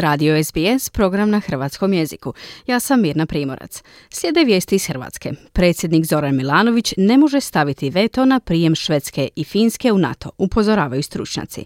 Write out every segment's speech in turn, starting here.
Radio SBS, program na hrvatskom jeziku. Ja sam Mirna Primorac. Slijede vijesti iz Hrvatske. Predsjednik Zoran Milanović ne može staviti veto na prijem Švedske i Finske u NATO, upozoravaju stručnjaci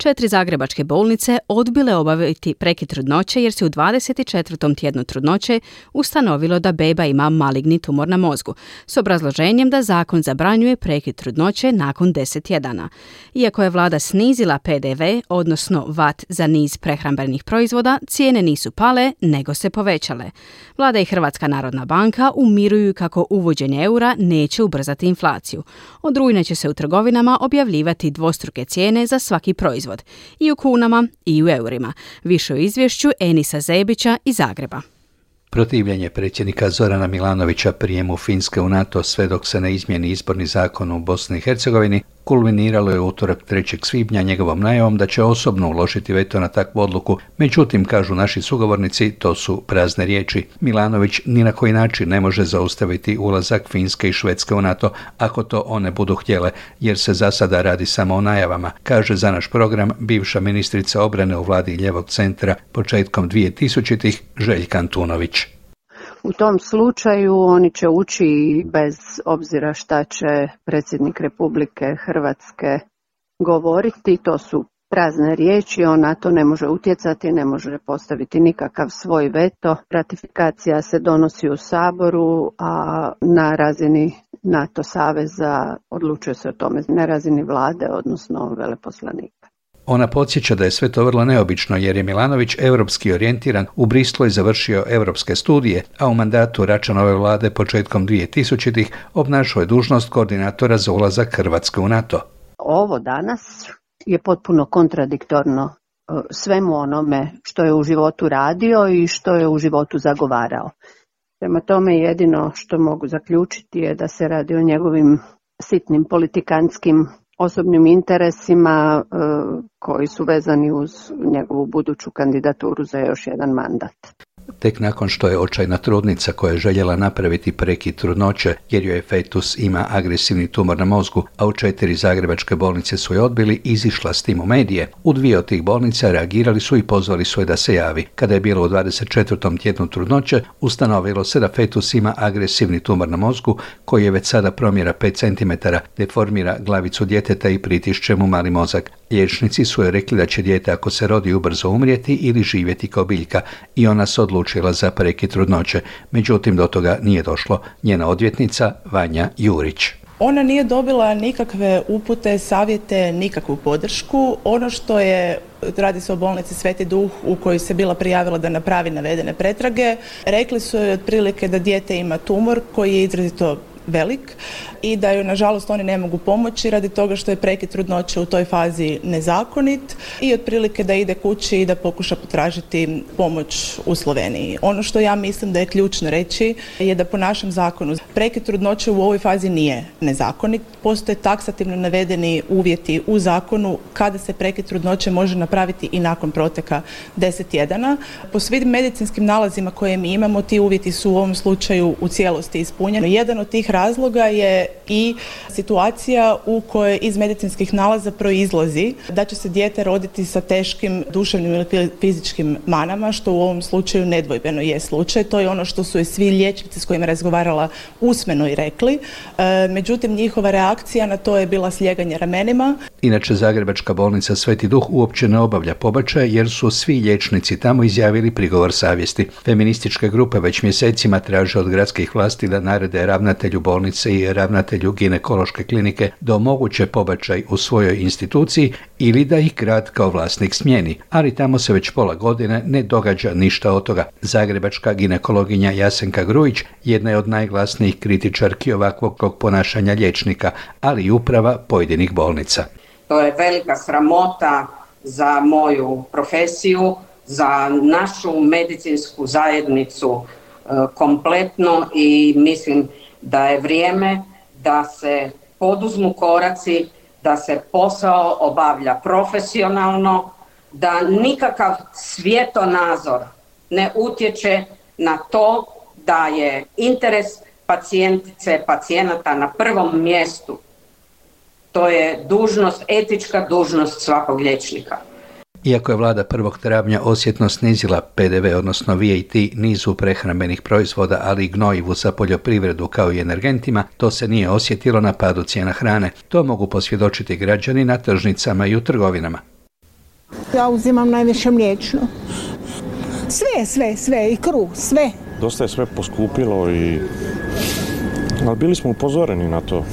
četiri zagrebačke bolnice odbile obaviti prekid trudnoće jer se u 24. tjednu trudnoće ustanovilo da beba ima maligni tumor na mozgu, s obrazloženjem da zakon zabranjuje prekid trudnoće nakon 10 tjedana. Iako je vlada snizila PDV, odnosno VAT za niz prehrambenih proizvoda, cijene nisu pale, nego se povećale. Vlada i Hrvatska narodna banka umiruju kako uvođenje eura neće ubrzati inflaciju. Od rujna će se u trgovinama objavljivati dvostruke cijene za svaki proizvod i u kunama i u eurima. Više u izvješću Enisa Zebića iz Zagreba. Protivljenje predsjednika Zorana Milanovića prijemu Finske u NATO sve dok se ne izmijeni izborni zakon u Bosni i Hercegovini kulminiralo je utorak 3. svibnja njegovom najavom da će osobno uložiti veto na takvu odluku, međutim, kažu naši sugovornici, to su prazne riječi. Milanović ni na koji način ne može zaustaviti ulazak Finske i Švedske u NATO ako to one budu htjele, jer se za sada radi samo o najavama, kaže za naš program bivša ministrica obrane u vladi Ljevog centra početkom 2000-ih Željka Antunović. U tom slučaju oni će ući bez obzira šta će predsjednik Republike Hrvatske govoriti. To su prazne riječi, on na to ne može utjecati, ne može postaviti nikakav svoj veto. Ratifikacija se donosi u Saboru, a na razini NATO saveza odlučuje se o tome na razini vlade, odnosno veleposlanika. Ona podsjeća da je sve to vrlo neobično jer je Milanović europski orijentiran, u Bristolu je završio europske studije, a u mandatu Račanove vlade početkom 2000-ih obnašao je dužnost koordinatora za ulazak Hrvatske u NATO. Ovo danas je potpuno kontradiktorno e, svemu onome što je u životu radio i što je u životu zagovarao. Prema tome jedino što mogu zaključiti je da se radi o njegovim sitnim politikanskim osobnim interesima e, koji su vezani uz njegovu buduću kandidaturu za još jedan mandat. Tek nakon što je očajna trudnica koja je željela napraviti prekid trudnoće jer joj fetus ima agresivni tumor na mozgu, a u četiri zagrebačke bolnice su je odbili, izišla s tim u medije. U dvije od tih bolnica reagirali su i pozvali su je da se javi. Kada je bilo u 24. tjednu trudnoće, ustanovilo se da fetus ima agresivni tumor na mozgu koji je već sada promjera 5 cm, deformira glavicu djeteta i pritišće mu mali mozak. Liječnici su joj rekli da će dijete ako se rodi ubrzo umrijeti ili živjeti kao biljka i ona se odlučila za prekid trudnoće. Međutim, do toga nije došlo. Njena odvjetnica Vanja Jurić. Ona nije dobila nikakve upute, savjete, nikakvu podršku. Ono što je, radi se o bolnici Sveti Duh u kojoj se bila prijavila da napravi navedene pretrage, rekli su joj otprilike da dijete ima tumor koji je izrazito velik i da ju nažalost oni ne mogu pomoći radi toga što je prekid trudnoće u toj fazi nezakonit i otprilike da ide kući i da pokuša potražiti pomoć u Sloveniji. Ono što ja mislim da je ključno reći je da po našem zakonu prekid trudnoće u ovoj fazi nije nezakonit. Postoje taksativno navedeni uvjeti u zakonu kada se prekid trudnoće može napraviti i nakon proteka 10 tjedana. Po svim medicinskim nalazima koje mi imamo ti uvjeti su u ovom slučaju u cijelosti ispunjeni. Jedan od tih razloga je i situacija u kojoj iz medicinskih nalaza proizlazi da će se dijete roditi sa teškim duševnim ili fizičkim manama, što u ovom slučaju nedvojbeno je slučaj. To je ono što su i svi liječnici s kojima razgovarala usmeno i rekli. E, međutim, njihova reakcija na to je bila sljeganje ramenima. Inače, Zagrebačka bolnica Sveti Duh uopće ne obavlja pobačaj jer su svi liječnici tamo izjavili prigovor savjesti. Feminističke grupe već mjesecima traže od gradskih vlasti da narede ravnatelju bolnice i ravnatelju ginekološke klinike da omoguće pobačaj u svojoj instituciji ili da ih grad kao vlasnik smijeni, ali tamo se već pola godine ne događa ništa od toga. Zagrebačka ginekologinja Jasenka Grujić jedna je od najglasnijih kritičarki ovakvog ponašanja liječnika, ali i uprava pojedinih bolnica. To je velika sramota za moju profesiju, za našu medicinsku zajednicu e, kompletno i mislim da je vrijeme da se poduzmu koraci, da se posao obavlja profesionalno, da nikakav svjetonazor ne utječe na to da je interes pacijentice, pacijenata na prvom mjestu. To je dužnost, etička dužnost svakog liječnika. Iako je vlada 1. travnja osjetno snizila PDV, odnosno VAT, nizu prehrambenih proizvoda, ali i gnojivu za poljoprivredu kao i energentima, to se nije osjetilo na padu cijena hrane. To mogu posvjedočiti građani na tržnicama i u trgovinama. Ja uzimam najviše mliječno. Sve, sve, sve, i kruh, sve. Dosta je sve poskupilo i... Ali bili smo upozoreni na to.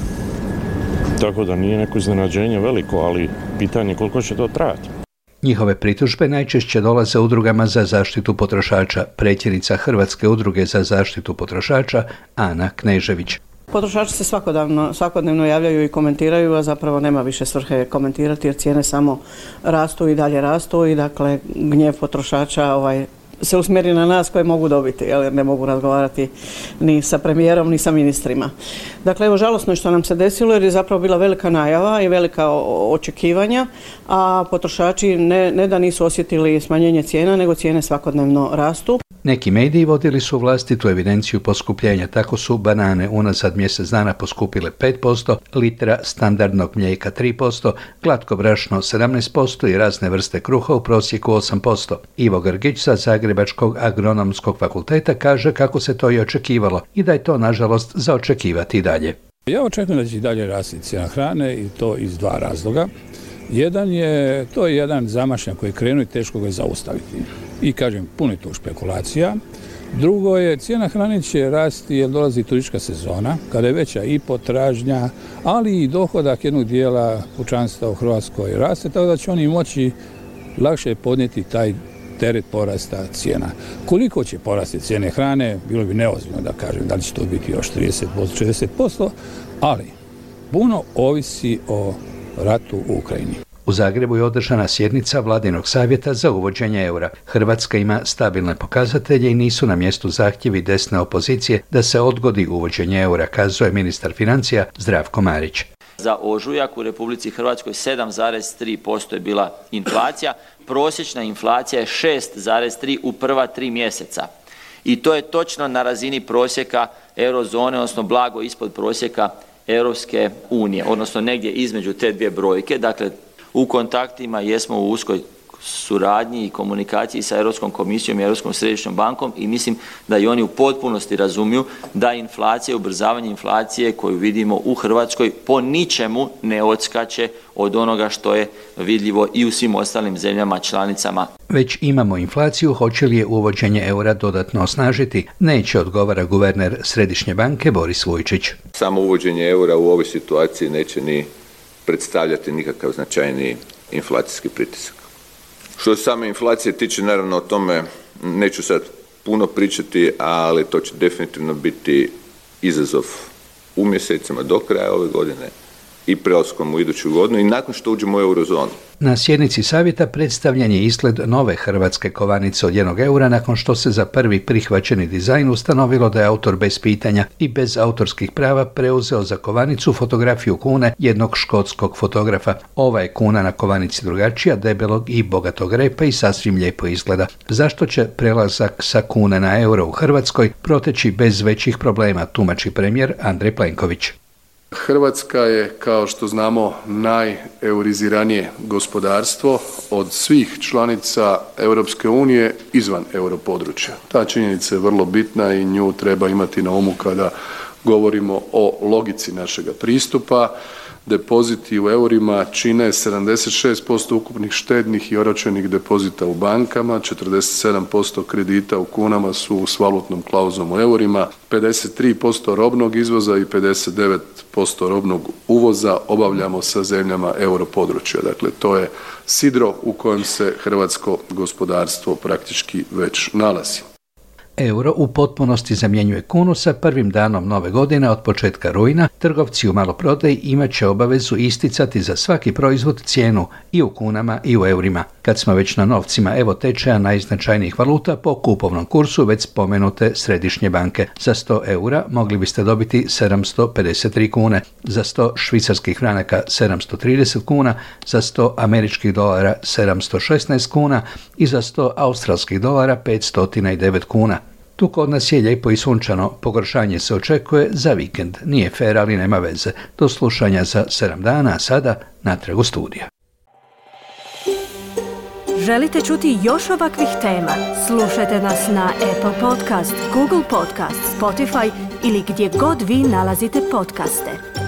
Tako da nije neko iznenađenje veliko, ali pitanje koliko će to trajati. Njihove pritužbe najčešće dolaze udrugama za zaštitu potrošača, predsjednica Hrvatske udruge za zaštitu potrošača Ana Knežević. Potrošači se svakodnevno, svakodnevno javljaju i komentiraju, a zapravo nema više svrhe komentirati jer cijene samo rastu i dalje rastu i dakle gnjev potrošača ovaj, se usmjeri na nas koje mogu dobiti, jer ne mogu razgovarati ni sa premijerom, ni sa ministrima. Dakle, evo, žalosno je što nam se desilo jer je zapravo bila velika najava i velika očekivanja, a potrošači ne, ne da nisu osjetili smanjenje cijena, nego cijene svakodnevno rastu. Neki mediji vodili su vlastitu evidenciju poskupljenja, tako su banane unazad mjesec dana poskupile 5%, litra standardnog mlijeka 3%, glatko brašno 17% i razne vrste kruha u prosjeku 8%. Ivo Grgić sa Zagrebačkog agronomskog fakulteta kaže kako se to i očekivalo i da je to nažalost za očekivati i dalje. Ja očekujem da će i dalje rasti cijena hrane i to iz dva razloga. Jedan je, to je jedan zamašnjak koji je krenuo i teško ga je zaustaviti. I kažem, puno je tu špekulacija. Drugo je, cijena hrane će rasti jer dolazi turistička sezona, kada je veća i potražnja, ali i dohodak jednog dijela pučanstva u Hrvatskoj raste, tako da će oni moći lakše podnijeti taj teret porasta cijena. Koliko će porasti cijene hrane, bilo bi neozbiljno da kažem da li će to biti još 30%, 60%, ali puno ovisi o ratu u Ukrajini. U Zagrebu je održana sjednica Vladinog savjeta za uvođenje eura. Hrvatska ima stabilne pokazatelje i nisu na mjestu zahtjevi desne opozicije da se odgodi uvođenje eura, kazuje ministar financija Zdravko Marić. Za ožujak u Republici Hrvatskoj 7,3% je bila inflacija, prosječna inflacija je 6,3 u prva tri mjeseca. I to je točno na razini prosjeka eurozone, odnosno blago ispod prosjeka Europske unije, odnosno negdje između te dvije brojke. Dakle, u kontaktima jesmo u uskoj suradnji i komunikaciji sa Europskom komisijom i Europskom središnjom bankom i mislim da i oni u potpunosti razumiju da inflacija, ubrzavanje inflacije koju vidimo u Hrvatskoj po ničemu ne odskače od onoga što je vidljivo i u svim ostalim zemljama članicama. Već imamo inflaciju, hoće li je uvođenje eura dodatno osnažiti? Neće, odgovara guverner Središnje banke Boris Vujčić. Samo uvođenje eura u ovoj situaciji neće ni predstavljati nikakav značajni inflacijski pritisak. Što se same inflacije tiče, naravno o tome neću sad puno pričati, ali to će definitivno biti izazov u mjesecima do kraja ove godine i prelaskom u iduću godinu i nakon što uđemo u eurozonu. Na sjednici savjeta predstavljen je izgled nove hrvatske kovanice od jednog eura nakon što se za prvi prihvaćeni dizajn ustanovilo da je autor bez pitanja i bez autorskih prava preuzeo za kovanicu fotografiju kune jednog škotskog fotografa. Ova je kuna na kovanici drugačija, debelog i bogatog repa i sasvim lijepo izgleda. Zašto će prelazak sa kune na euro u Hrvatskoj proteći bez većih problema, tumači premijer Andrej Plenković. Hrvatska je, kao što znamo, najeuriziranije gospodarstvo od svih članica Europske unije izvan europodručja. Ta činjenica je vrlo bitna i nju treba imati na umu kada govorimo o logici našega pristupa depoziti u eurima čine 76% ukupnih štednih i oročenih depozita u bankama, 47% kredita u kunama su s valutnom klauzom u eurima, 53% robnog izvoza i 59% robnog uvoza obavljamo sa zemljama europodručja. Dakle, to je sidro u kojem se hrvatsko gospodarstvo praktički već nalazi. Euro u potpunosti zamjenjuje kunu sa prvim danom nove godine od početka rujna. Trgovci u maloprodaji imat će obavezu isticati za svaki proizvod cijenu i u kunama i u eurima. Kad smo već na novcima evo tečaja najznačajnijih valuta po kupovnom kursu već spomenute središnje banke. Za 100 eura mogli biste dobiti 753 kune, za 100 švicarskih franaka 730 kuna, za 100 američkih dolara 716 kuna i za 100 australskih dolara 509 kuna. Tu kod nas je lijepo i sunčano, pogoršanje se očekuje za vikend. Nije fair, ali nema veze. Do slušanja za 7 dana, a sada natrag u studija. Želite čuti još ovakvih tema? Slušajte nas na Apple Podcast, Google Podcast, Spotify ili gdje god vi nalazite podcaste.